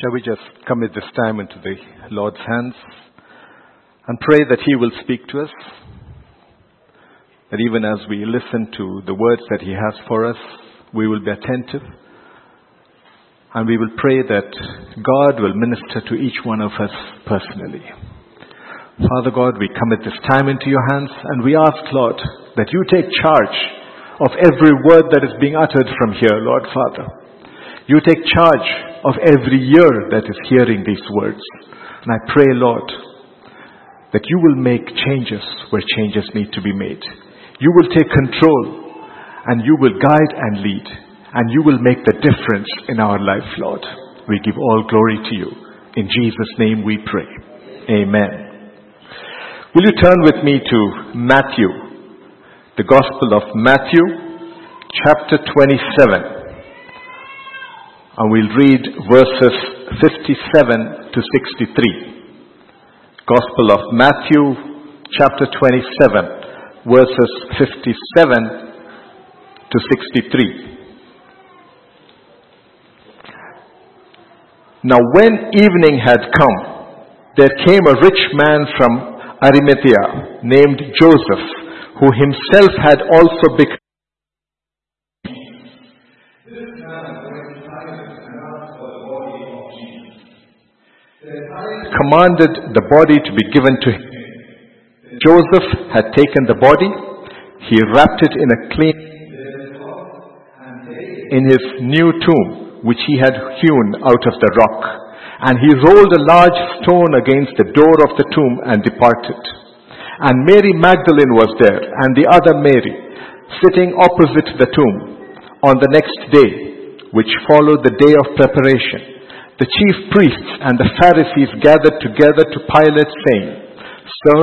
Shall we just commit this time into the Lord's hands and pray that He will speak to us? That even as we listen to the words that He has for us, we will be attentive and we will pray that God will minister to each one of us personally. Father God, we commit this time into your hands and we ask, Lord, that you take charge of every word that is being uttered from here, Lord Father. You take charge of every ear that is hearing these words. And I pray, Lord, that you will make changes where changes need to be made. You will take control and you will guide and lead and you will make the difference in our life, Lord. We give all glory to you. In Jesus' name we pray. Amen. Will you turn with me to Matthew, the Gospel of Matthew, chapter 27. And we'll read verses 57 to 63. Gospel of Matthew, chapter 27, verses 57 to 63. Now when evening had come, there came a rich man from Arimathea named Joseph, who himself had also become commanded the body to be given to him. Joseph had taken the body, he wrapped it in a clean in his new tomb, which he had hewn out of the rock. And he rolled a large stone against the door of the tomb and departed. And Mary Magdalene was there, and the other Mary, sitting opposite the tomb. On the next day, which followed the day of preparation, the chief priests and the Pharisees gathered together to Pilate, saying, Sir,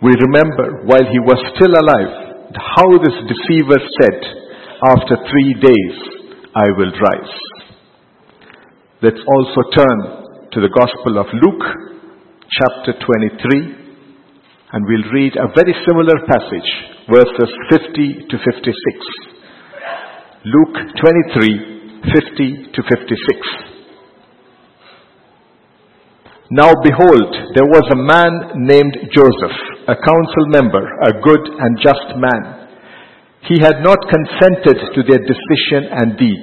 we remember while he was still alive how this deceiver said, After three days I will rise. Let's also turn to the Gospel of Luke, chapter 23, and we'll read a very similar passage, verses 50 to 56. Luke 23, 50 to 56. Now behold, there was a man named Joseph, a council member, a good and just man. He had not consented to their decision and deed.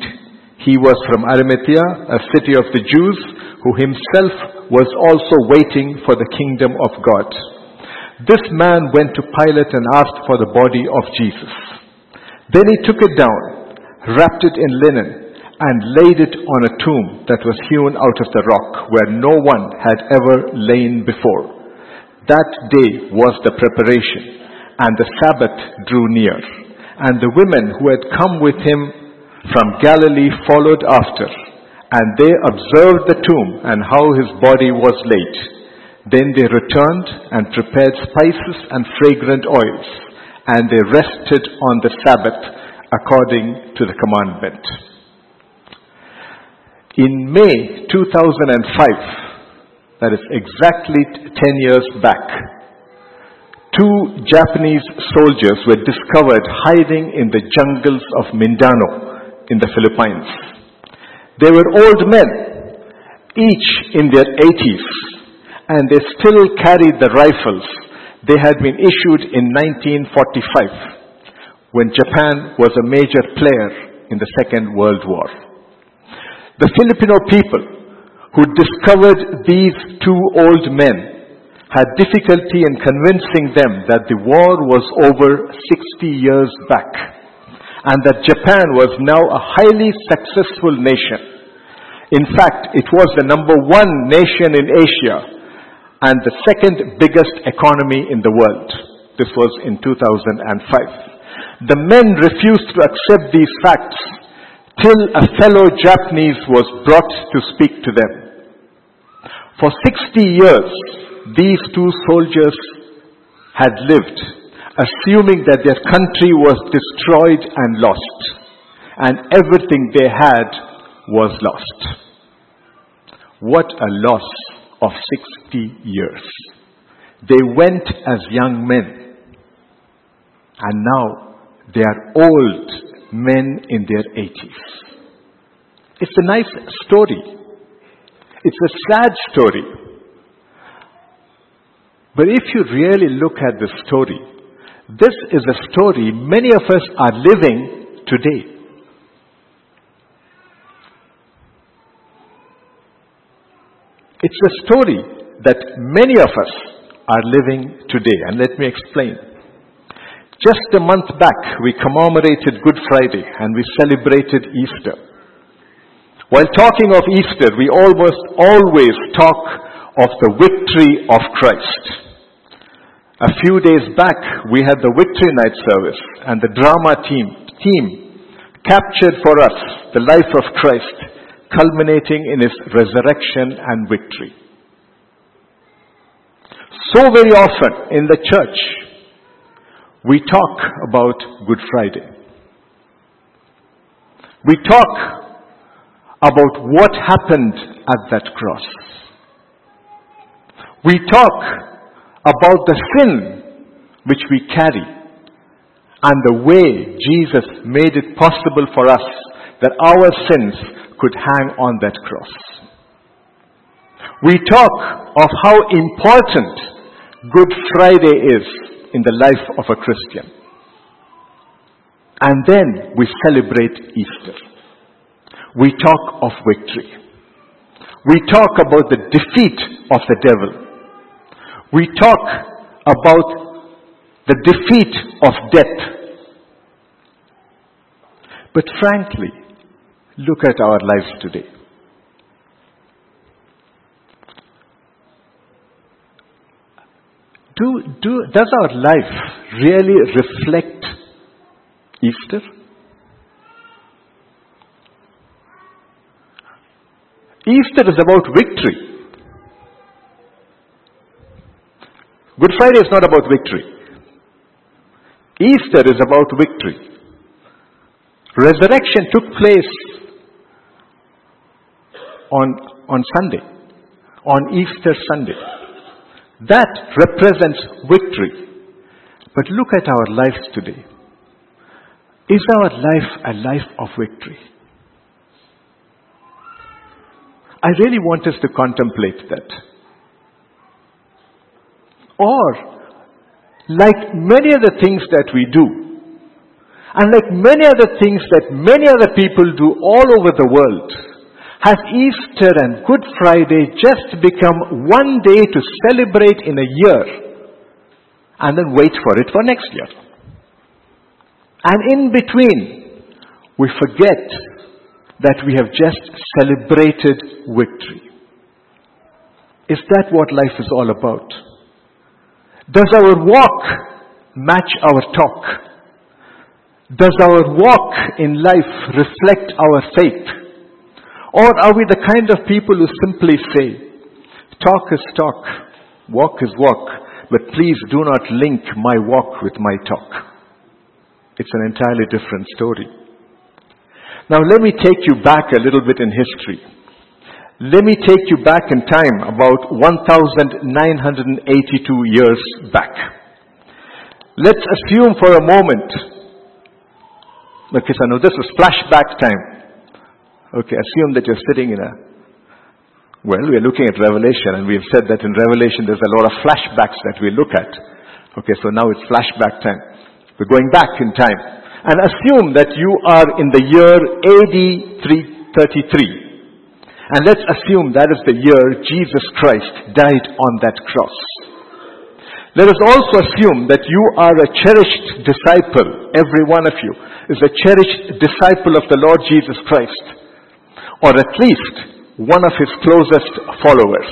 He was from Arimathea, a city of the Jews, who himself was also waiting for the kingdom of God. This man went to Pilate and asked for the body of Jesus. Then he took it down, wrapped it in linen, and laid it on a tomb that was hewn out of the rock where no one had ever lain before. That day was the preparation, and the Sabbath drew near. And the women who had come with him from Galilee followed after, and they observed the tomb and how his body was laid. Then they returned and prepared spices and fragrant oils, and they rested on the Sabbath according to the commandment. In May 2005, that is exactly 10 years back, two Japanese soldiers were discovered hiding in the jungles of Mindanao in the Philippines. They were old men, each in their 80s, and they still carried the rifles they had been issued in 1945 when Japan was a major player in the Second World War. The Filipino people who discovered these two old men had difficulty in convincing them that the war was over 60 years back and that Japan was now a highly successful nation. In fact, it was the number one nation in Asia and the second biggest economy in the world. This was in 2005. The men refused to accept these facts till a fellow Japanese was brought to speak to them. For 60 years, these two soldiers had lived, assuming that their country was destroyed and lost, and everything they had was lost. What a loss of 60 years. They went as young men, and now they are old men in their 80s. It's a nice story. It's a sad story. But if you really look at the story, this is a story many of us are living today. It's a story that many of us are living today. And let me explain. Just a month back, we commemorated Good Friday and we celebrated Easter. While talking of Easter, we almost always talk of the victory of Christ. A few days back, we had the Victory Night service and the drama team, team captured for us the life of Christ culminating in his resurrection and victory. So very often in the church, we talk about Good Friday. We talk about what happened at that cross. We talk about the sin which we carry and the way Jesus made it possible for us that our sins could hang on that cross. We talk of how important Good Friday is in the life of a Christian. And then we celebrate Easter. We talk of victory. We talk about the defeat of the devil. We talk about the defeat of death. But frankly, Look at our lives today. Do, do, does our life really reflect Easter? Easter is about victory. Good Friday is not about victory. Easter is about victory. Resurrection took place on, on Sunday, on Easter Sunday. That represents victory. But look at our lives today. Is our life a life of victory? I really want us to contemplate that. Or, like many other things that we do, and like many other things that many other people do all over the world, has Easter and Good Friday just become one day to celebrate in a year and then wait for it for next year. And in between, we forget that we have just celebrated victory. Is that what life is all about? Does our walk match our talk? Does our walk in life reflect our faith? Or are we the kind of people who simply say, talk is talk, walk is walk, but please do not link my walk with my talk. It's an entirely different story. Now let me take you back a little bit in history. Let me take you back in time about 1982 years back. Let's assume for a moment, okay, so now this is flashback time. Okay, assume that you're sitting in a, well, we're looking at Revelation and we've said that in Revelation there's a lot of flashbacks that we look at. Okay, so now it's flashback time. We're going back in time. And assume that you are in the year AD 333. And let's assume that is the year Jesus Christ died on that cross. Let us also assume that you are a cherished disciple, every one of you is a cherished disciple of the Lord Jesus Christ or at least one of his closest followers.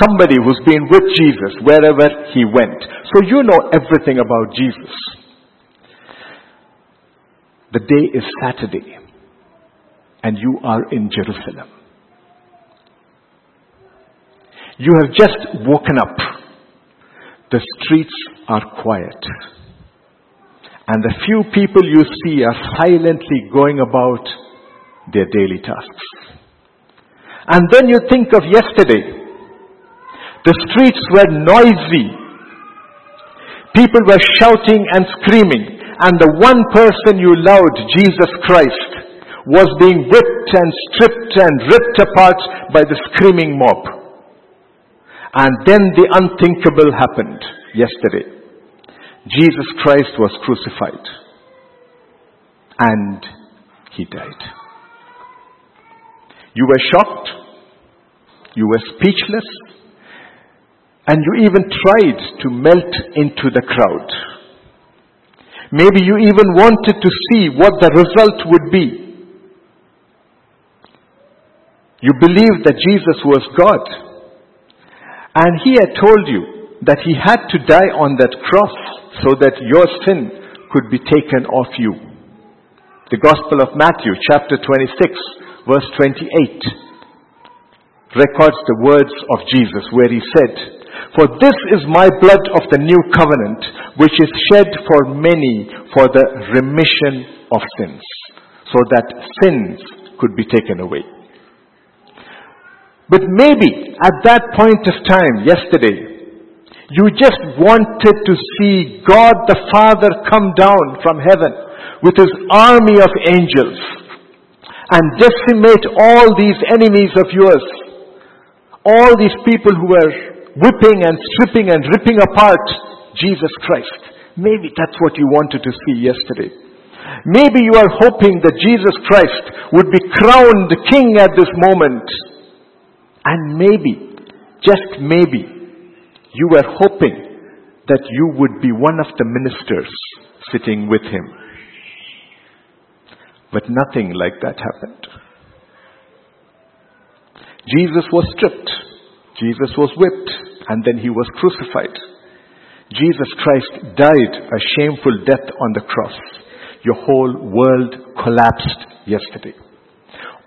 Somebody who's been with Jesus wherever he went. So you know everything about Jesus. The day is Saturday and you are in Jerusalem. You have just woken up. The streets are quiet. And the few people you see are silently going about their daily tasks. And then you think of yesterday. The streets were noisy. People were shouting and screaming. And the one person you loved, Jesus Christ, was being whipped and stripped and ripped apart by the screaming mob. And then the unthinkable happened yesterday. Jesus Christ was crucified. And he died. You were shocked. You were speechless. And you even tried to melt into the crowd. Maybe you even wanted to see what the result would be. You believed that Jesus was God. And He had told you that He had to die on that cross so that your sin could be taken off you. The Gospel of Matthew, chapter 26, verse 28, records the words of Jesus where He said, for this is my blood of the new covenant, which is shed for many for the remission of sins, so that sins could be taken away. But maybe at that point of time, yesterday, you just wanted to see God the Father come down from heaven with his army of angels and decimate all these enemies of yours. All these people who were whipping and stripping and ripping apart Jesus Christ. Maybe that's what you wanted to see yesterday. Maybe you are hoping that Jesus Christ would be crowned king at this moment. And maybe, just maybe, you were hoping that you would be one of the ministers sitting with him. But nothing like that happened. Jesus was stripped. Jesus was whipped and then he was crucified. Jesus Christ died a shameful death on the cross. Your whole world collapsed yesterday.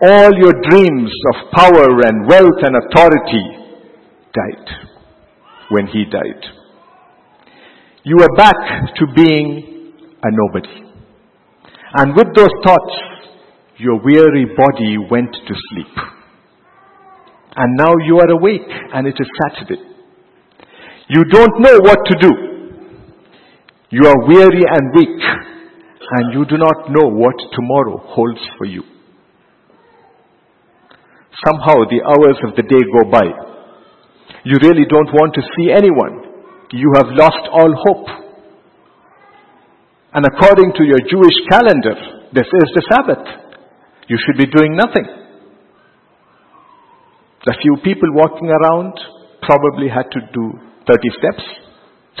All your dreams of power and wealth and authority died when he died. You are back to being a nobody. And with those thoughts, your weary body went to sleep. And now you are awake and it is Saturday. You don't know what to do. You are weary and weak, and you do not know what tomorrow holds for you. Somehow the hours of the day go by. You really don't want to see anyone. You have lost all hope. And according to your Jewish calendar, this is the Sabbath. You should be doing nothing. The few people walking around probably had to do 30 steps,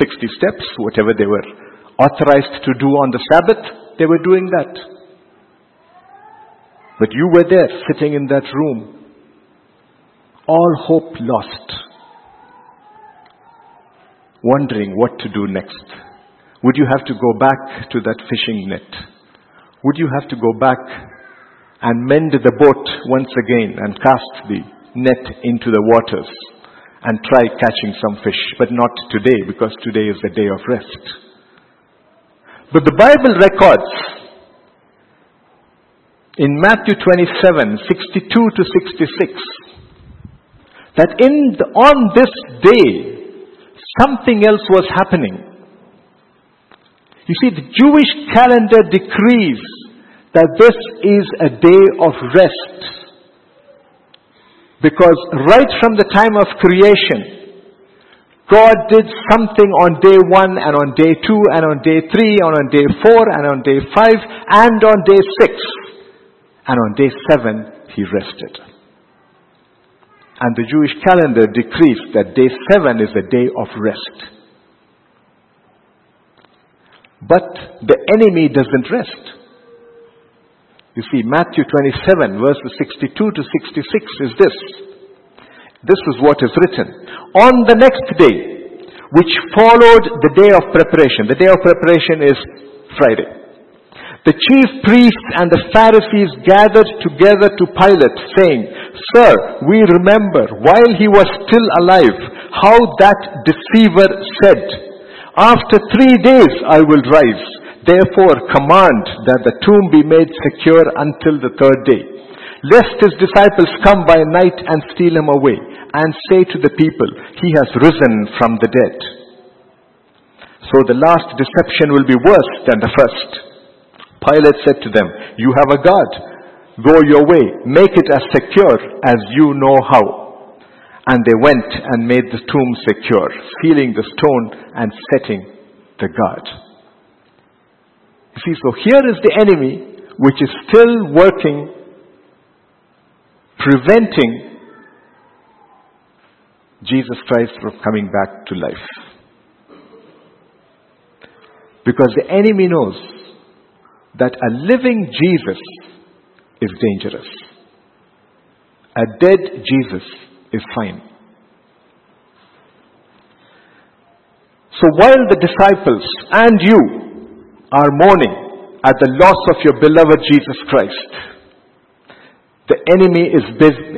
60 steps, whatever they were authorized to do on the Sabbath, they were doing that. But you were there, sitting in that room, all hope lost, wondering what to do next. Would you have to go back to that fishing net? Would you have to go back and mend the boat once again and cast the net into the waters? and try catching some fish, but not today because today is the day of rest. But the Bible records in Matthew 27, 62 to 66, that in the, on this day, something else was happening. You see, the Jewish calendar decrees that this is a day of rest. Because right from the time of creation, God did something on day one and on day two and on day three and on day four and on day five and on day six. And on day seven, he rested. And the Jewish calendar decrees that day seven is a day of rest. But the enemy doesn't rest. You see, Matthew 27 verses 62 to 66 is this. This is what is written. On the next day, which followed the day of preparation, the day of preparation is Friday. The chief priests and the Pharisees gathered together to Pilate, saying, Sir, we remember while he was still alive how that deceiver said, After three days I will rise. Therefore command that the tomb be made secure until the third day, lest his disciples come by night and steal him away, and say to the people, He has risen from the dead. So the last deception will be worse than the first. Pilate said to them, You have a God. Go your way. Make it as secure as you know how. And they went and made the tomb secure, sealing the stone and setting the guard. You see, so here is the enemy which is still working, preventing Jesus Christ from coming back to life. Because the enemy knows that a living Jesus is dangerous. A dead Jesus is fine. So while the disciples and you are mourning at the loss of your beloved Jesus Christ, the enemy is,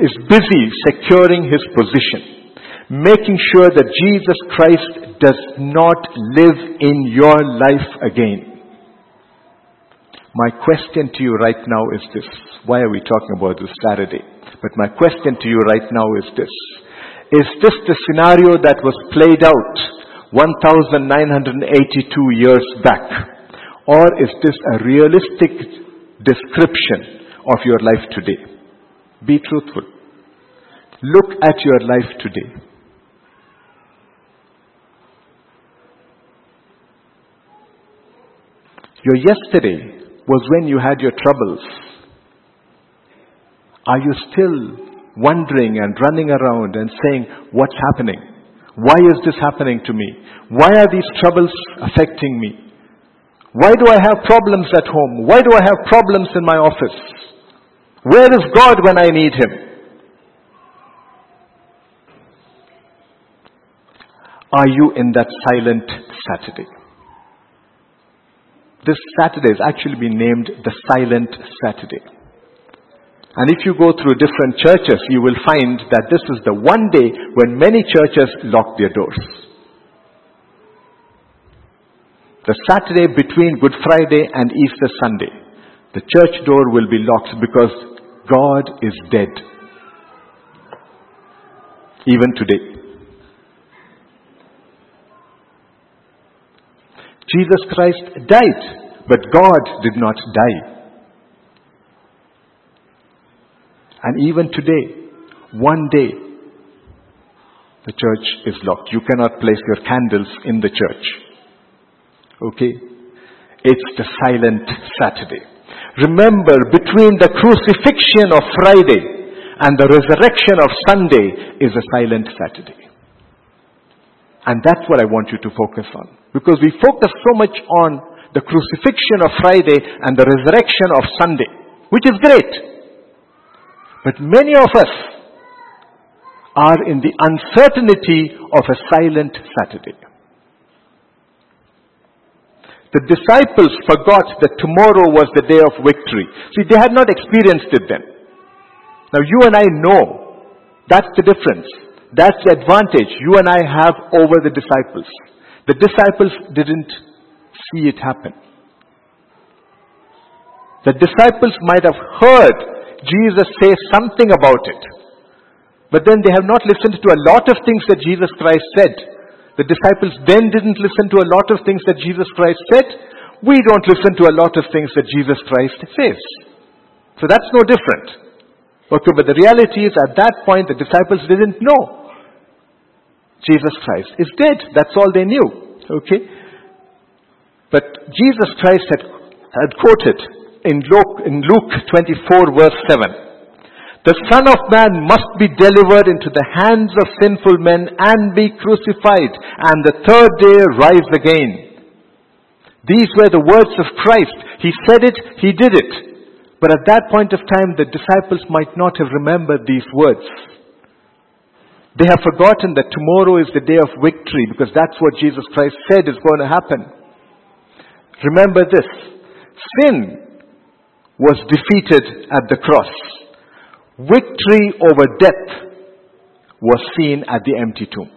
is busy securing his position, making sure that Jesus Christ does not live in your life again. My question to you right now is this. Why are we talking about this Saturday? But my question to you right now is this. Is this the scenario that was played out 1982 years back? Or is this a realistic description of your life today? Be truthful. Look at your life today. Your yesterday was when you had your troubles. Are you still wondering and running around and saying, What's happening? Why is this happening to me? Why are these troubles affecting me? Why do I have problems at home? Why do I have problems in my office? Where is God when I need Him? Are you in that silent Saturday? This Saturday has actually been named the Silent Saturday. And if you go through different churches, you will find that this is the one day when many churches lock their doors. The Saturday between Good Friday and Easter Sunday, the church door will be locked because God is dead. Even today. Jesus Christ died, but God did not die. And even today, one day, the church is locked. You cannot place your candles in the church. Okay? It's the silent Saturday. Remember, between the crucifixion of Friday and the resurrection of Sunday is a silent Saturday. And that's what I want you to focus on. Because we focus so much on the crucifixion of Friday and the resurrection of Sunday, which is great. But many of us are in the uncertainty of a silent Saturday. The disciples forgot that tomorrow was the day of victory. See, they had not experienced it then. Now you and I know that's the difference. That's the advantage you and I have over the disciples. The disciples didn't see it happen. The disciples might have heard Jesus say something about it. But then they have not listened to a lot of things that Jesus Christ said. The disciples then didn't listen to a lot of things that Jesus Christ said. We don't listen to a lot of things that Jesus Christ says. So that's no different. Okay, but the reality is at that point the disciples didn't know. Jesus Christ is dead. That's all they knew. Okay? But Jesus Christ had, had quoted in Luke, in Luke 24 verse 7. The Son of Man must be delivered into the hands of sinful men and be crucified and the third day rise again. These were the words of Christ. He said it, He did it. But at that point of time, the disciples might not have remembered these words. They have forgotten that tomorrow is the day of victory because that's what Jesus Christ said is going to happen. Remember this. Sin was defeated at the cross. Victory over death was seen at the empty tomb.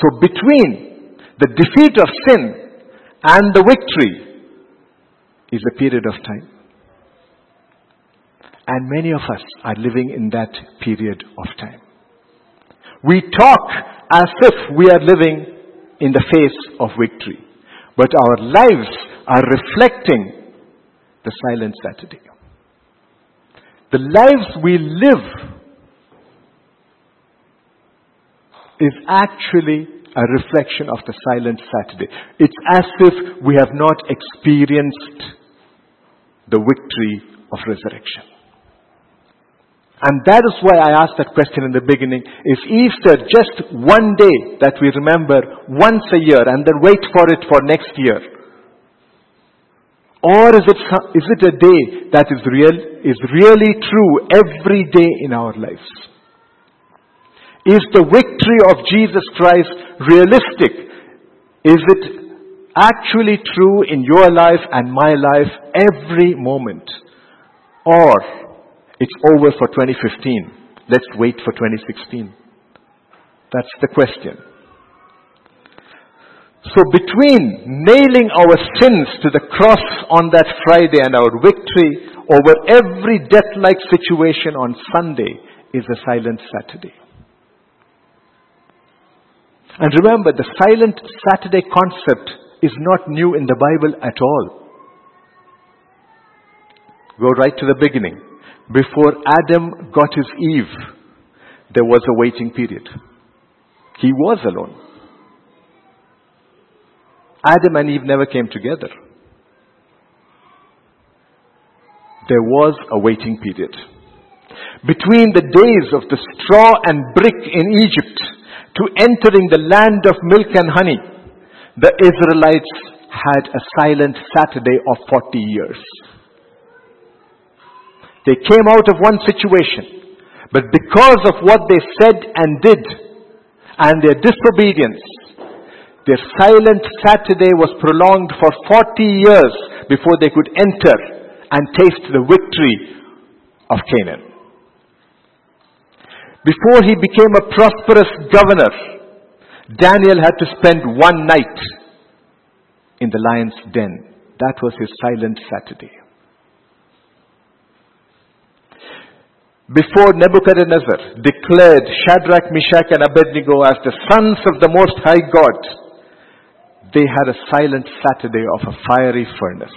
So between the defeat of sin and the victory is a period of time. And many of us are living in that period of time. We talk as if we are living in the face of victory. But our lives are reflecting the silent Saturday. The lives we live is actually a reflection of the silent Saturday. It's as if we have not experienced the victory of resurrection. And that is why I asked that question in the beginning. Is Easter just one day that we remember once a year and then wait for it for next year? Or is it, is it a day that is real, is really true every day in our lives? Is the victory of Jesus Christ realistic? Is it actually true in your life and my life every moment? Or it's over for 2015. Let's wait for 2016. That's the question. So between nailing our sins to the cross on that Friday and our victory over every death-like situation on Sunday is a silent Saturday. And remember, the silent Saturday concept is not new in the Bible at all. Go right to the beginning. Before Adam got his Eve, there was a waiting period. He was alone. Adam and Eve never came together. There was a waiting period. Between the days of the straw and brick in Egypt to entering the land of milk and honey, the Israelites had a silent Saturday of 40 years. They came out of one situation, but because of what they said and did and their disobedience, their silent Saturday was prolonged for 40 years before they could enter and taste the victory of Canaan. Before he became a prosperous governor, Daniel had to spend one night in the lion's den. That was his silent Saturday. Before Nebuchadnezzar declared Shadrach, Meshach, and Abednego as the sons of the Most High God, they had a silent Saturday of a fiery furnace.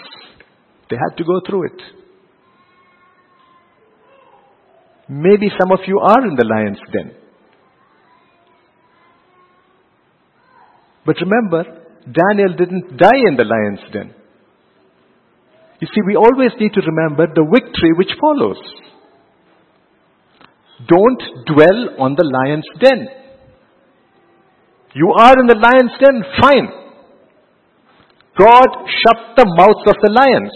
They had to go through it. Maybe some of you are in the lion's den. But remember, Daniel didn't die in the lion's den. You see, we always need to remember the victory which follows. Don't dwell on the lion's den. You are in the lion's den, fine. God shut the mouths of the lions.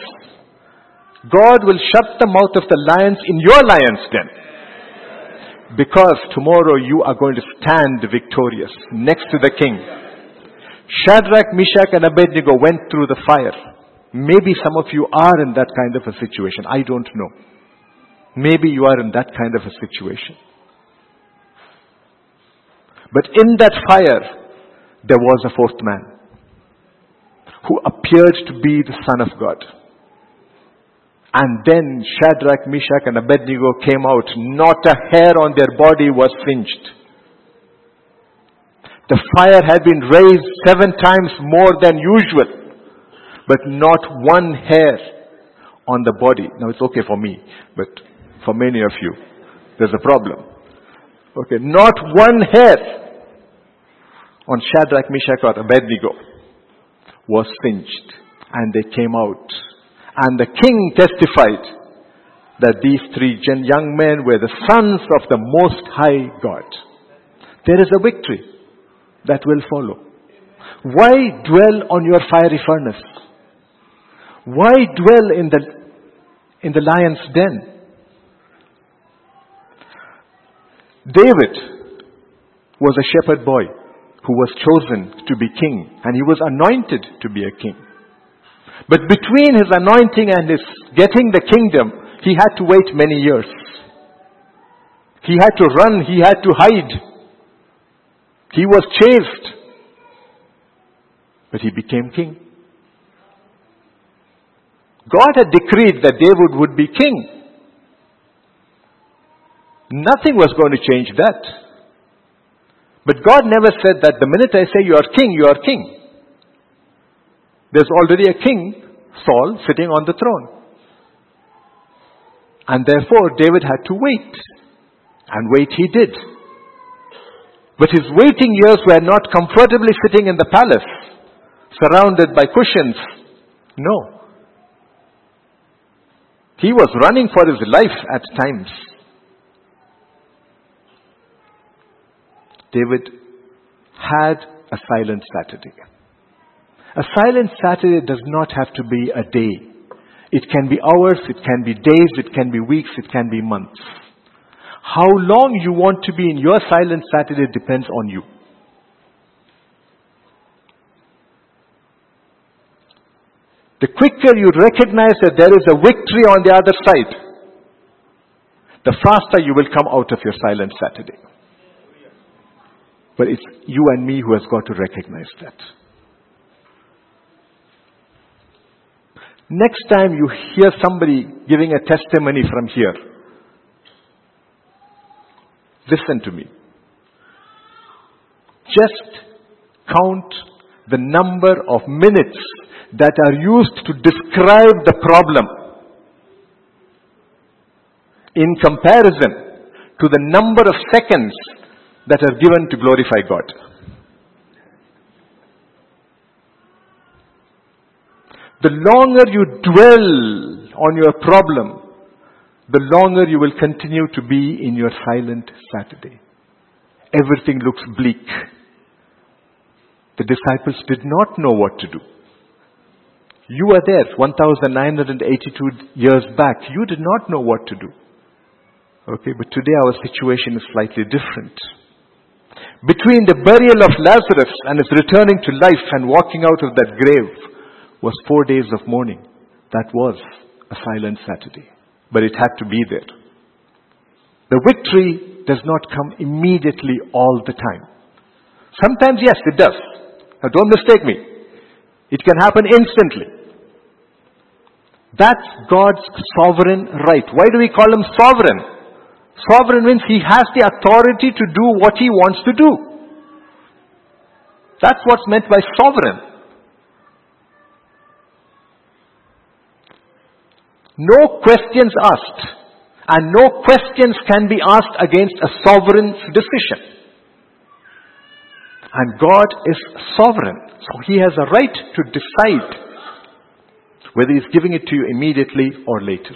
God will shut the mouth of the lions in your lion's den. Because tomorrow you are going to stand victorious next to the king. Shadrach, Meshach, and Abednego went through the fire. Maybe some of you are in that kind of a situation. I don't know. Maybe you are in that kind of a situation. But in that fire, there was a fourth man who appeared to be the Son of God. And then Shadrach, Meshach, and Abednego came out. Not a hair on their body was singed. The fire had been raised seven times more than usual, but not one hair on the body. Now it's okay for me, but for many of you. There's a problem. Okay, not one hair on Shadrach, Meshach, or Abednego was singed, and they came out. And the king testified that these three young men were the sons of the Most High God. There is a victory that will follow. Why dwell on your fiery furnace? Why dwell in the, in the lion's den? David was a shepherd boy who was chosen to be king, and he was anointed to be a king. But between his anointing and his getting the kingdom, he had to wait many years. He had to run, he had to hide. He was chased. But he became king. God had decreed that David would be king. Nothing was going to change that. But God never said that the minute I say you are king, you are king. There's already a king, Saul, sitting on the throne. And therefore, David had to wait. And wait he did. But his waiting years were not comfortably sitting in the palace, surrounded by cushions. No. He was running for his life at times. David had a silent Saturday. A silent Saturday does not have to be a day. It can be hours, it can be days, it can be weeks, it can be months. How long you want to be in your silent Saturday depends on you. The quicker you recognize that there is a victory on the other side, the faster you will come out of your silent Saturday. But it's you and me who has got to recognize that. Next time you hear somebody giving a testimony from here, listen to me. Just count the number of minutes that are used to describe the problem in comparison to the number of seconds that are given to glorify God. The longer you dwell on your problem, the longer you will continue to be in your silent Saturday. Everything looks bleak. The disciples did not know what to do. You were there 1982 years back. You did not know what to do. Okay, but today our situation is slightly different. Between the burial of Lazarus and his returning to life and walking out of that grave was four days of mourning. That was a silent Saturday. But it had to be there. The victory does not come immediately all the time. Sometimes, yes, it does. Now, don't mistake me. It can happen instantly. That's God's sovereign right. Why do we call him sovereign? Sovereign means he has the authority to do what he wants to do. That's what's meant by sovereign. No questions asked. And no questions can be asked against a sovereign's decision. And God is sovereign. So He has a right to decide whether He's giving it to you immediately or later.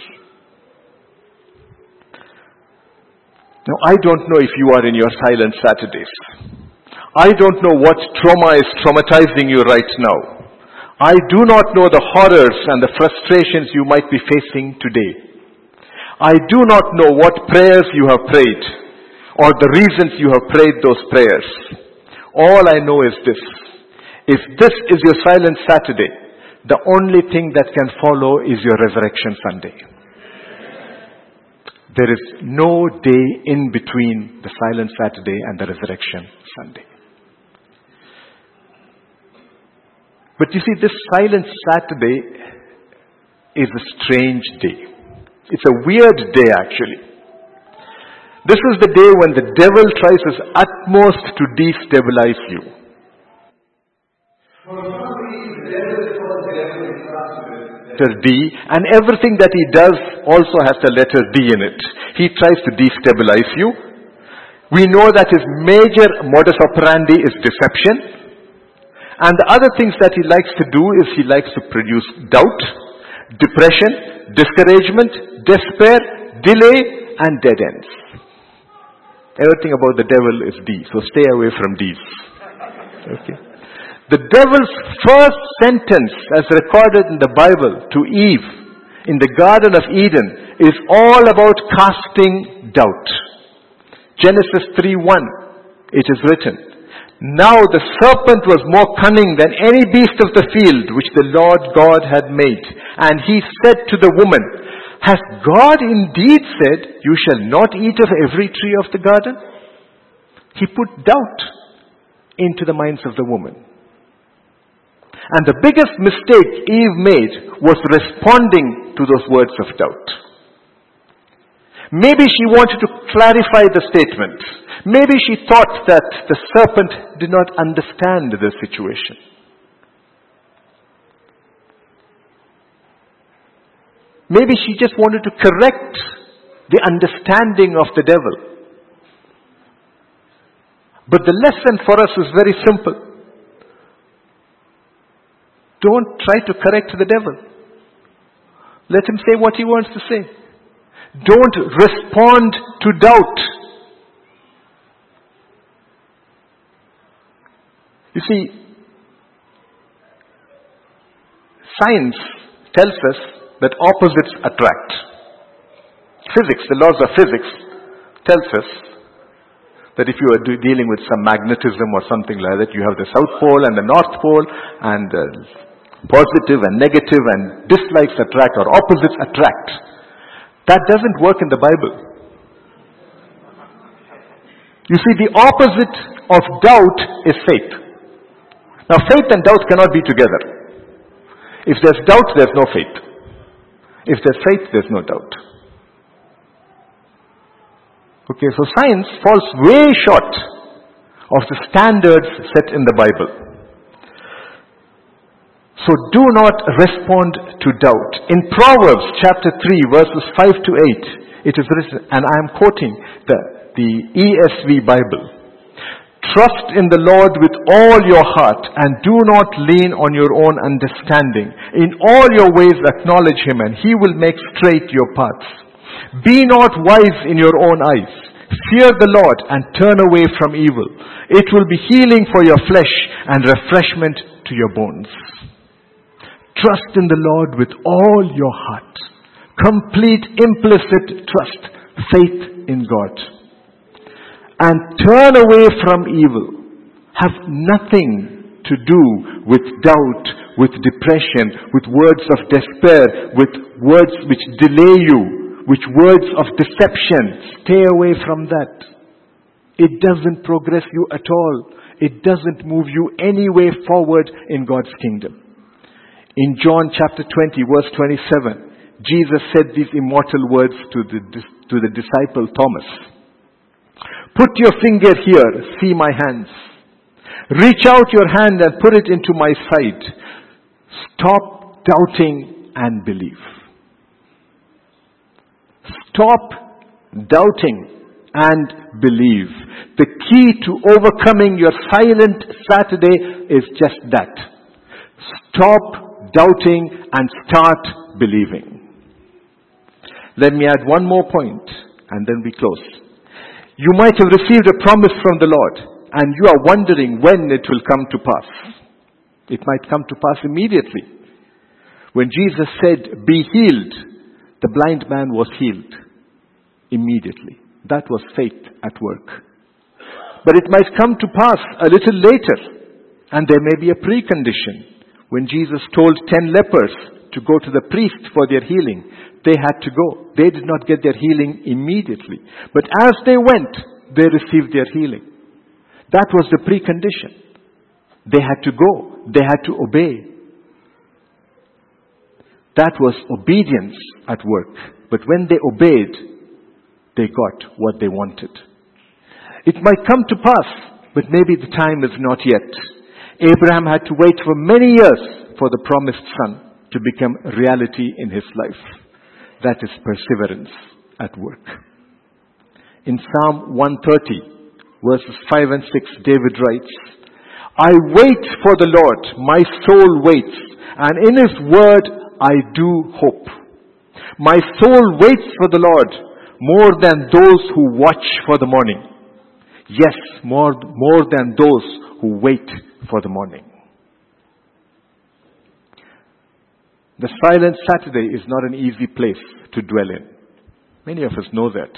Now, I don't know if you are in your silent Saturdays. I don't know what trauma is traumatizing you right now. I do not know the horrors and the frustrations you might be facing today. I do not know what prayers you have prayed or the reasons you have prayed those prayers. All I know is this. If this is your silent Saturday, the only thing that can follow is your resurrection Sunday. There is no day in between the silent Saturday and the resurrection Sunday. But you see, this silent Saturday is a strange day. It's a weird day actually. This is the day when the devil tries his utmost to destabilize you. Letter D, and everything that he does also has the letter D in it. He tries to destabilize you. We know that his major modus operandi is deception. And the other things that he likes to do is he likes to produce doubt, depression, discouragement, despair, delay, and dead ends. Everything about the devil is D, so stay away from D's. Okay. The devil's first sentence, as recorded in the Bible to Eve in the Garden of Eden, is all about casting doubt. Genesis 3:1, it is written, Now the serpent was more cunning than any beast of the field which the Lord God had made. And he said to the woman, has God indeed said, You shall not eat of every tree of the garden? He put doubt into the minds of the woman. And the biggest mistake Eve made was responding to those words of doubt. Maybe she wanted to clarify the statement. Maybe she thought that the serpent did not understand the situation. Maybe she just wanted to correct the understanding of the devil. But the lesson for us is very simple. Don't try to correct the devil. Let him say what he wants to say. Don't respond to doubt. You see, science tells us that opposites attract. Physics, the laws of physics, tells us that if you are dealing with some magnetism or something like that, you have the South Pole and the North Pole, and uh, positive and negative and dislikes attract or opposites attract. That doesn't work in the Bible. You see, the opposite of doubt is faith. Now, faith and doubt cannot be together. If there's doubt, there's no faith. If there's faith, there's no doubt. Okay, so science falls way short of the standards set in the Bible. So do not respond to doubt. In Proverbs chapter 3 verses 5 to 8, it is written, and I am quoting the, the ESV Bible. Trust in the Lord with all your heart and do not lean on your own understanding. In all your ways acknowledge Him and He will make straight your paths. Be not wise in your own eyes. Fear the Lord and turn away from evil. It will be healing for your flesh and refreshment to your bones. Trust in the Lord with all your heart. Complete implicit trust, faith in God. And turn away from evil. Have nothing to do with doubt, with depression, with words of despair, with words which delay you, which words of deception. Stay away from that. It doesn't progress you at all. It doesn't move you any way forward in God's kingdom. In John chapter 20 verse 27, Jesus said these immortal words to the, to the disciple Thomas. Put your finger here, see my hands. Reach out your hand and put it into my side. Stop doubting and believe. Stop doubting and believe. The key to overcoming your silent Saturday is just that. Stop doubting and start believing. Let me add one more point and then we close. You might have received a promise from the Lord and you are wondering when it will come to pass. It might come to pass immediately. When Jesus said, be healed, the blind man was healed immediately. That was faith at work. But it might come to pass a little later, and there may be a precondition. When Jesus told ten lepers to go to the priest for their healing, they had to go. They did not get their healing immediately. But as they went, they received their healing. That was the precondition. They had to go. They had to obey. That was obedience at work. But when they obeyed, they got what they wanted. It might come to pass, but maybe the time is not yet. Abraham had to wait for many years for the promised son to become reality in his life. That is perseverance at work. In Psalm 130, verses 5 and 6, David writes, I wait for the Lord, my soul waits, and in his word I do hope. My soul waits for the Lord more than those who watch for the morning. Yes, more, more than those who wait for the morning. The silent Saturday is not an easy place to dwell in. Many of us know that.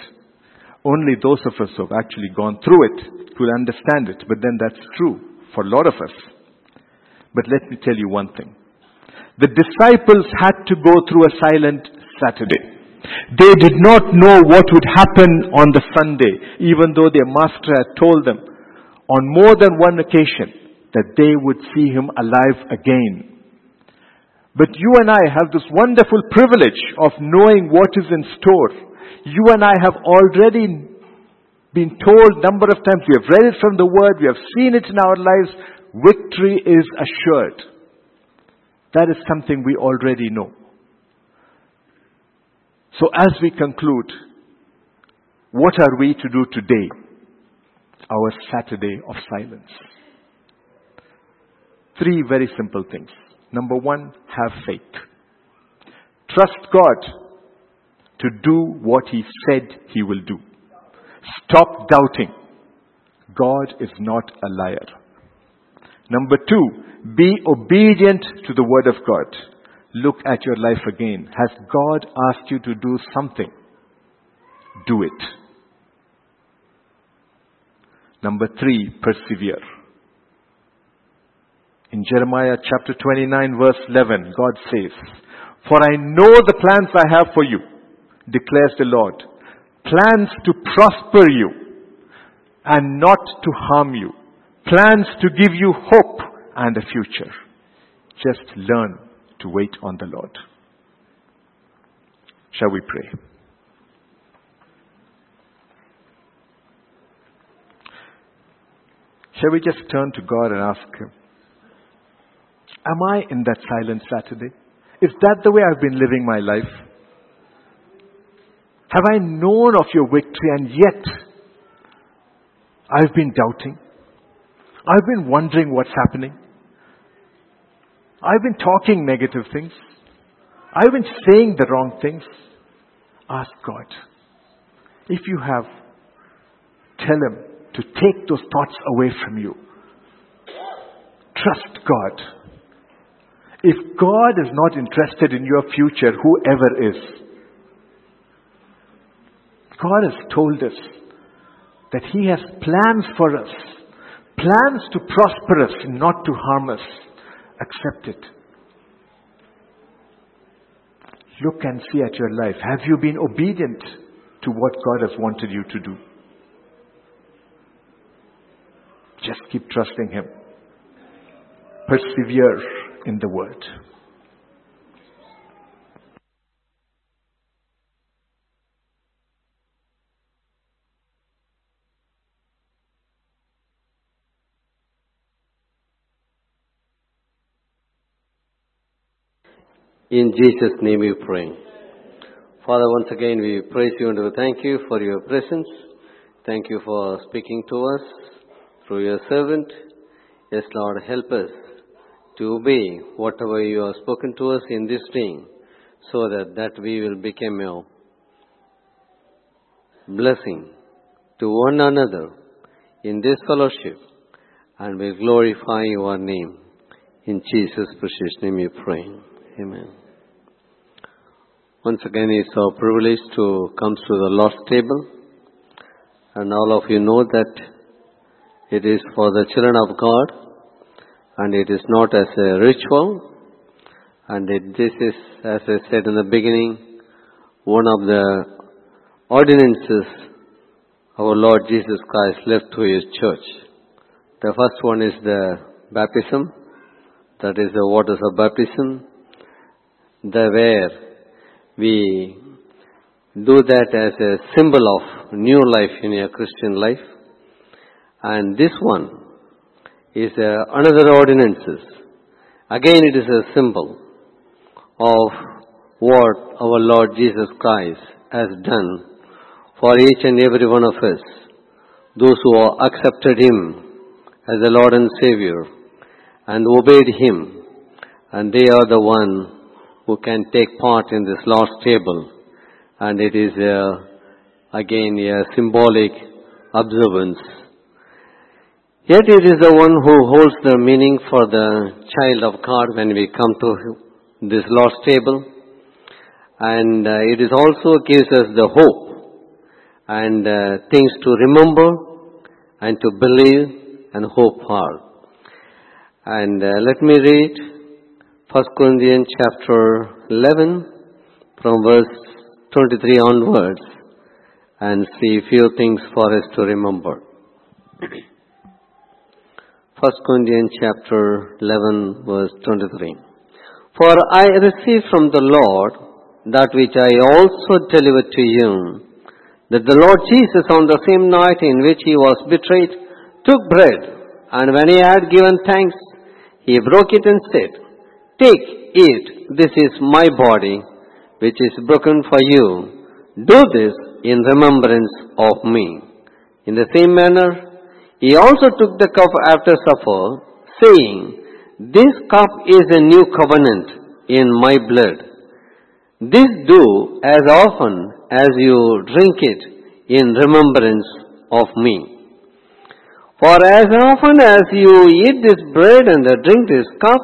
Only those of us who have actually gone through it will understand it, but then that's true for a lot of us. But let me tell you one thing. The disciples had to go through a silent Saturday. They did not know what would happen on the Sunday, even though their master had told them on more than one occasion that they would see him alive again. But you and I have this wonderful privilege of knowing what is in store. You and I have already been told number of times, we have read it from the word, we have seen it in our lives, victory is assured. That is something we already know. So as we conclude, What are we to do today? Our Saturday of silence. Three very simple things. Number one, have faith. Trust God to do what He said He will do. Stop doubting. God is not a liar. Number two, be obedient to the Word of God. Look at your life again. Has God asked you to do something? Do it. Number three, persevere. In Jeremiah chapter 29 verse 11, God says, For I know the plans I have for you, declares the Lord. Plans to prosper you and not to harm you. Plans to give you hope and a future. Just learn to wait on the Lord. Shall we pray? Shall we just turn to God and ask Him, Am I in that silent Saturday? Is that the way I've been living my life? Have I known of your victory and yet I've been doubting? I've been wondering what's happening. I've been talking negative things. I've been saying the wrong things. Ask God. If you have, tell Him to take those thoughts away from you. Trust God. If God is not interested in your future, whoever is, God has told us that He has plans for us, plans to prosper us, not to harm us. Accept it. Look and see at your life. Have you been obedient to what God has wanted you to do? Just keep trusting Him. Persevere in the Word. In Jesus' name we pray. Father, once again we praise you and we thank you for your presence. Thank you for speaking to us through your servant. Yes, Lord, help us to obey whatever you have spoken to us in this day so that, that we will become a blessing to one another in this fellowship and we glorify your name. In Jesus' precious name we pray. Amen. Once again, it's our privilege to come to the Lord's table. And all of you know that it is for the children of God and it is not as a ritual. And it, this is, as I said in the beginning, one of the ordinances our Lord Jesus Christ left to His church. The first one is the baptism, that is the waters of baptism, the where we do that as a symbol of new life in a Christian life. And this one is uh, another ordinances. Again, it is a symbol of what our Lord Jesus Christ has done for each and every one of us. Those who accepted Him as the Lord and Savior and obeyed Him, and they are the one who can take part in this Lord's table. And it is uh, again a symbolic observance. Yet it is the one who holds the meaning for the child of God when we come to this Lord's table. And uh, it is also gives us the hope and uh, things to remember and to believe and hope for. And uh, let me read 1 Corinthians chapter 11 from verse 23 onwards and see a few things for us to remember. 1 Corinthians chapter 11 verse 23. For I received from the Lord that which I also delivered to you, that the Lord Jesus on the same night in which he was betrayed took bread, and when he had given thanks, he broke it and said, Take, eat, this is my body, which is broken for you. Do this in remembrance of me. In the same manner, he also took the cup after supper, saying, This cup is a new covenant in my blood. This do as often as you drink it in remembrance of me. For as often as you eat this bread and drink this cup,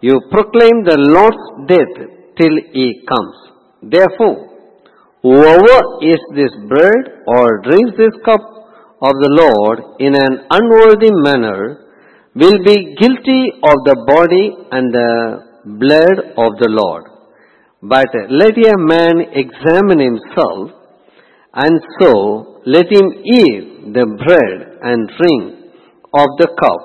you proclaim the Lord's death till he comes. Therefore, whoever eats this bread or drinks this cup of the Lord in an unworthy manner will be guilty of the body and the blood of the Lord. But let a man examine himself, and so let him eat the bread and drink of the cup.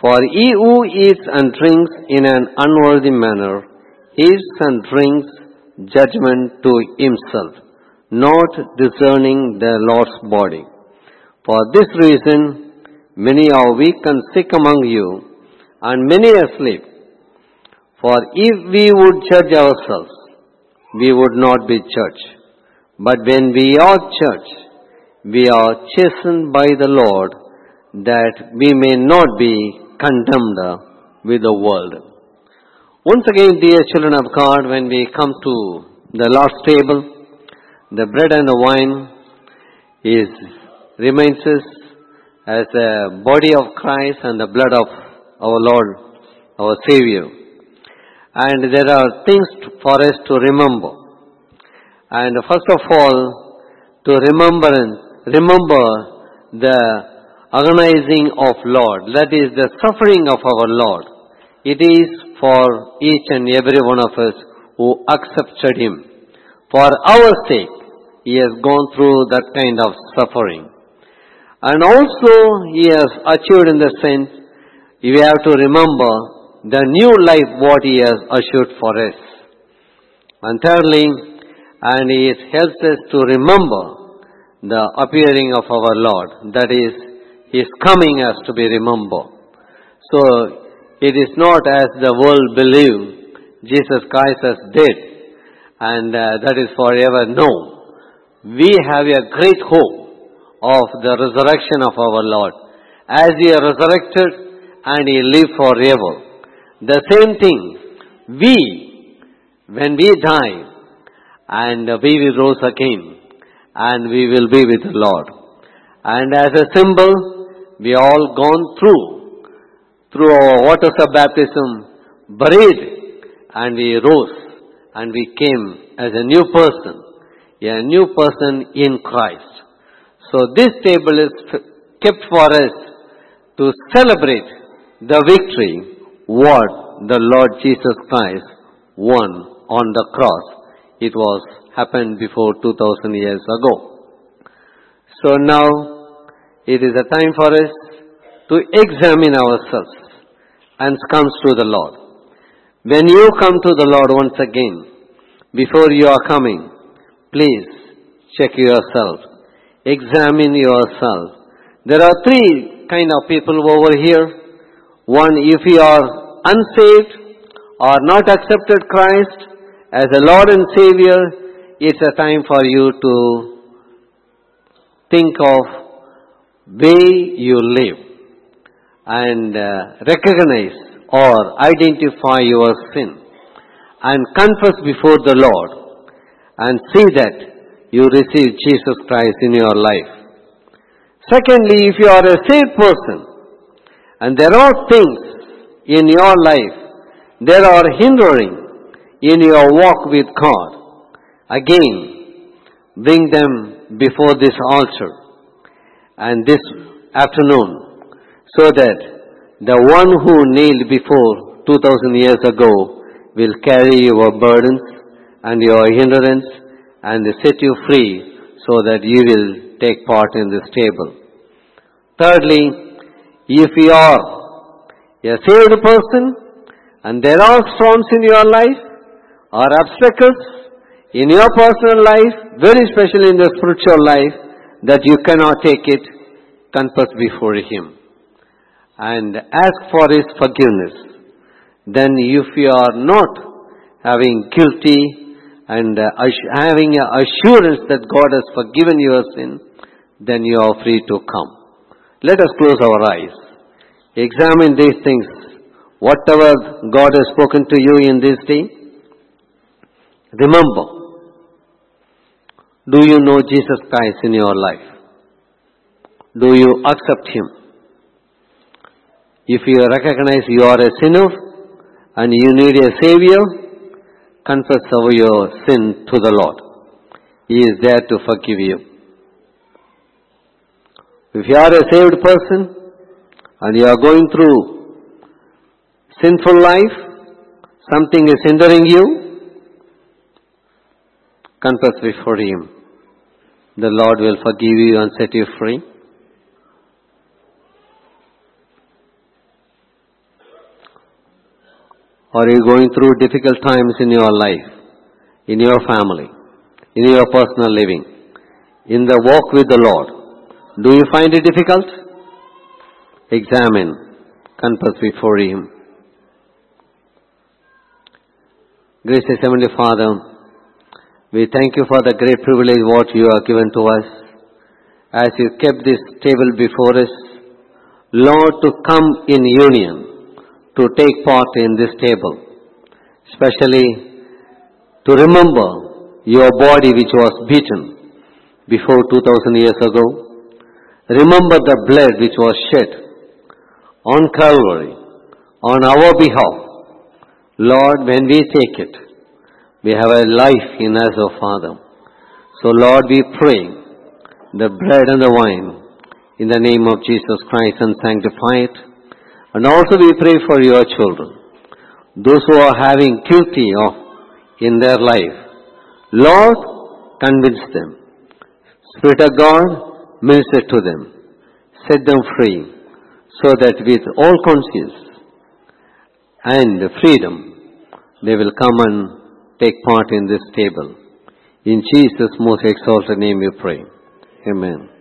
For he who eats and drinks in an unworthy manner eats and drinks judgment to himself, not discerning the Lord's body. For this reason, many are weak and sick among you, and many asleep. For if we would judge ourselves, we would not be judged. But when we are judged, we are chastened by the Lord, that we may not be condemned with the world. Once again, dear children of God, when we come to the Lord's table, the bread and the wine is reminds us as the body of Christ and the blood of our Lord, our Savior. And there are things for us to remember. And first of all, to remember, remember the agonizing of Lord. That is the suffering of our Lord. It is for each and every one of us who accepted Him. For our sake, He has gone through that kind of suffering. And also, He has achieved in the sense, we have to remember the new life what He has assured for us. And thirdly, and it helps us to remember the appearing of our Lord. That is, His coming has to be remembered. So, it is not as the world believe Jesus Christ is dead and uh, that is forever. No. We have a great hope of the resurrection of our Lord. As He resurrected and He live forever. The same thing, we, when we die, and we will rise again, and we will be with the Lord. And as a symbol, we all gone through, through our waters of baptism, buried, and we rose, and we came as a new person, a new person in Christ. So this table is kept for us to celebrate the victory what the Lord Jesus Christ won on the cross. It was happened before 2000 years ago. So now it is a time for us to examine ourselves and comes to the Lord. When you come to the Lord once again, before you are coming, please check yourself. Examine yourself. There are three kind of people over here. One, if you are unsaved or not accepted Christ as a Lord and Savior, it's a time for you to think of way you live and uh, recognize or identify your sin and confess before the Lord and see that you receive Jesus Christ in your life. Secondly, if you are a saved person and there are things in your life that are hindering in your walk with God, again, bring them before this altar and this afternoon so that the one who kneeled before 2000 years ago will carry your burdens and your hindrance and they set you free so that you will take part in this table. Thirdly, if you are a saved person and there are storms in your life or obstacles in your personal life, very especially in the spiritual life, that you cannot take it, confess before Him and ask for His forgiveness. Then if you are not having guilty and uh, having assurance that God has forgiven your sin, then you are free to come. Let us close our eyes. Examine these things. Whatever God has spoken to you in this day, remember. Do you know Jesus Christ in your life? Do you accept Him? If you recognize you are a sinner and you need a Savior, confess over your sin to the Lord. He is there to forgive you. If you are a saved person and you are going through sinful life, something is hindering you, confess before Him. The Lord will forgive you and set you free. Or are you going through difficult times in your life, in your family, in your personal living, in the walk with the Lord? Do you find it difficult? Examine, confess before Him. Gracious Heavenly Father, we thank you for the great privilege what you have given to us. As you kept this table before us, Lord, to come in union, to take part in this table, especially to remember your body which was beaten before 2000 years ago. Remember the blood which was shed on Calvary on our behalf. Lord, when we take it, we have a life in us, O Father. So Lord, we pray the bread and the wine in the name of Jesus Christ and sanctify it. And also we pray for your children, those who are having guilty of in their life. Lord, convince them. Spirit of God, minister to them. Set them free so that with all conscience and freedom they will come and take part in this table. In Jesus' most exalted name we pray. Amen.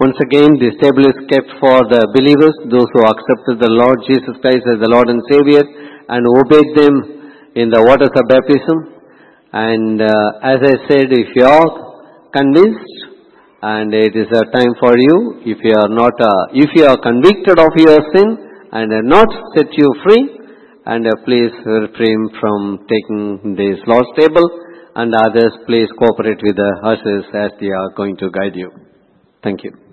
Once again, this table is kept for the believers, those who accepted the Lord Jesus Christ as the Lord and Savior and obeyed them in the waters of baptism. And uh, as I said, if you are convinced and it is a time for you, if you are not, uh, if you are convicted of your sin and are not set you free, and uh, please refrain from taking this Lord's table and others please cooperate with the ushers as they are going to guide you. Thank you.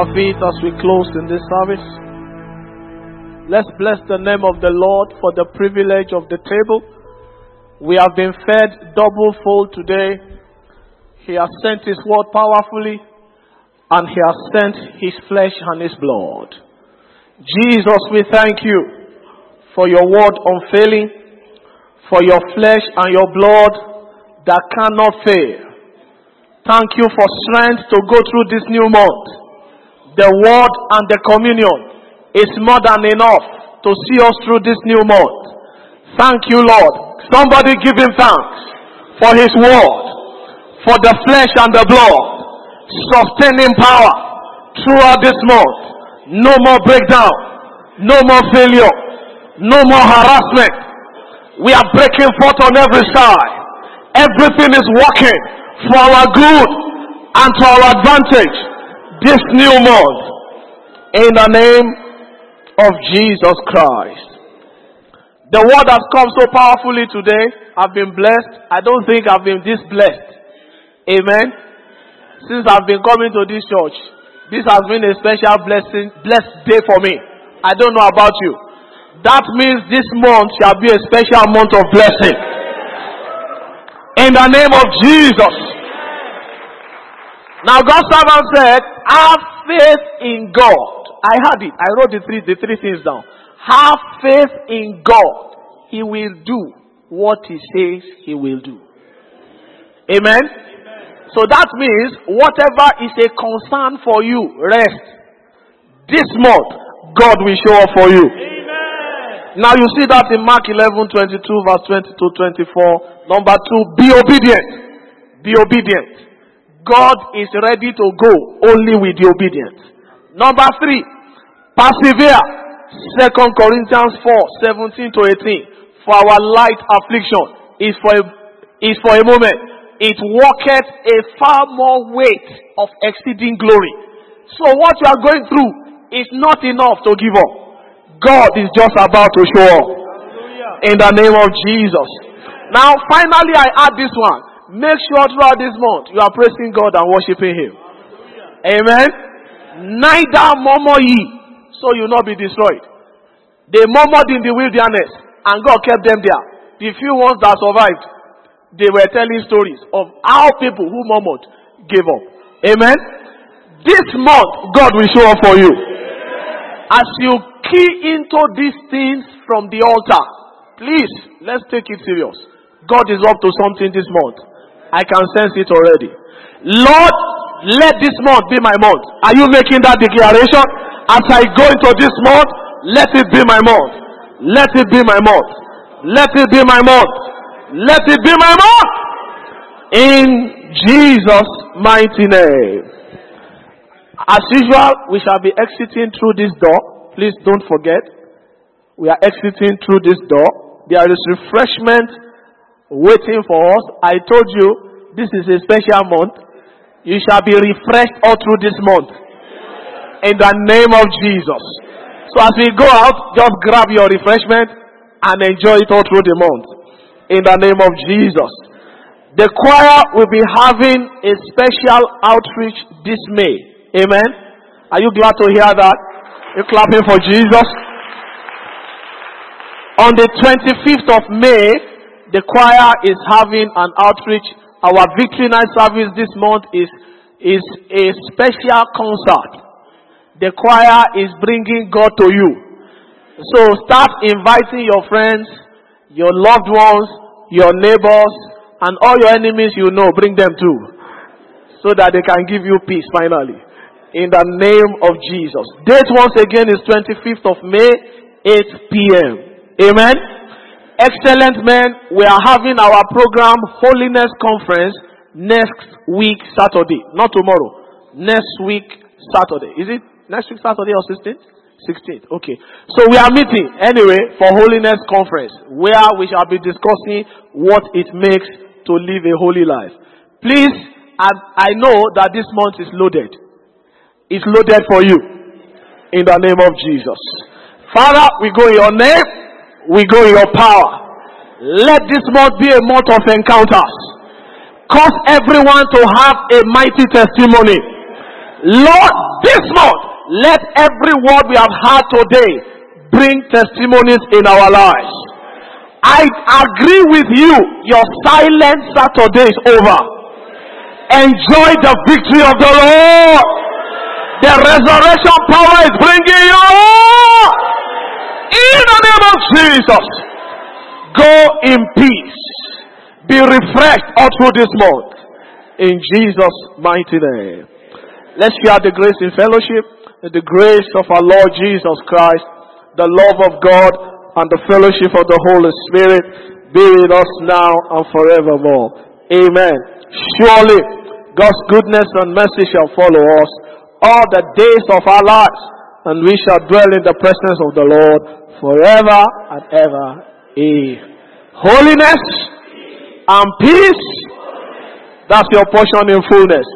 Our feet as we close in this service. Let's bless the name of the Lord for the privilege of the table. We have been fed double fold today. He has sent His word powerfully and He has sent His flesh and His blood. Jesus, we thank you for your word unfailing, for your flesh and your blood that cannot fail. Thank you for strength to go through this new month. The word and the communion is more than enough to see us through this new month. Thank you, Lord. Somebody give him thanks for his word, for the flesh and the blood, sustaining power throughout this month. No more breakdown, no more failure, no more harassment. We are breaking forth on every side. Everything is working for our good and to our advantage this new month. In the name of Jesus Christ. The word has come so powerfully today. I've been blessed. I don't think I've been this blessed. Amen. Since I've been coming to this church, this has been a special blessing, blessed day for me. I don't know about you. That means this month shall be a special month of blessing. In the name of Jesus. Now God's servant said, have faith in God. I had it. I wrote the three, the three things down. Have faith in God. He will do what he says he will do. Amen. So that means whatever is a concern for you, rest. This month, God will show up for you. Amen. Now you see that in Mark 11, 22, verse 20 to 24. Number two, be obedient. Be obedient. God is ready to go only with the obedient. Number three, persevere. Second Corinthians 4, 17 to 18. For our light affliction is for a, is for a moment. It worketh a far more weight of exceeding glory. So what you are going through is not enough to give up. God is just about to show up. In the name of Jesus. Now finally I add this one. Make sure throughout this month you are praising God and worshiping Him. Amen. Neither murmur ye, so you will not be destroyed. They murmured in the wilderness, and God kept them there. The few ones that survived, they were telling stories of how people who murmured gave up. Amen. This month, God will show up for you. As you key into these things from the altar, please, let's take it serious. God is up to something this month. I can sense it already. Lord, let this month be my month. Are you making that declaration? As I go into this month, let it be my month. Let it be my month. Let it be my month. Let it be my month. In Jesus' mighty name. As usual, we shall be exiting through this door. Please don't forget. We are exiting through this door. There is refreshment waiting for us. I told you this is a special month. You shall be refreshed all through this month. In the name of Jesus. So as we go out, just grab your refreshment and enjoy it all through the month. In the name of Jesus. The choir will be having a special outreach this May. Amen. Are you glad to hear that? You clapping for Jesus? On the 25th of May, the choir is having an outreach. Our victory night service this month is, is a special concert. The choir is bringing God to you. So start inviting your friends, your loved ones, your neighbors, and all your enemies you know, bring them too. So that they can give you peace finally. In the name of Jesus. Date once again is 25th of May, 8 p.m. Amen. Excellent men, we are having our program Holiness Conference next week Saturday. Not tomorrow. Next week Saturday. Is it next week Saturday or 16th? 16th. Okay. So we are meeting anyway for Holiness Conference where we shall be discussing what it makes to live a holy life. Please, I, I know that this month is loaded. It's loaded for you. In the name of Jesus. Father, we go in your name. We go in your power. Let this month be a month of encounters. Cause everyone to have a mighty testimony. Lord, this month, let every word we have heard today bring testimonies in our lives. I agree with you. Your silent Saturday is over. Enjoy the victory of the Lord. The resurrection power is bringing you. In the name of Jesus. Go in peace. Be refreshed all through this month. In Jesus' mighty name. Let's share the grace in fellowship. The grace of our Lord Jesus Christ, the love of God, and the fellowship of the Holy Spirit be with us now and forevermore. Amen. Surely God's goodness and mercy shall follow us all the days of our lives, and we shall dwell in the presence of the Lord forever and ever. Amen. Holiness and peace, that's your portion in fullness.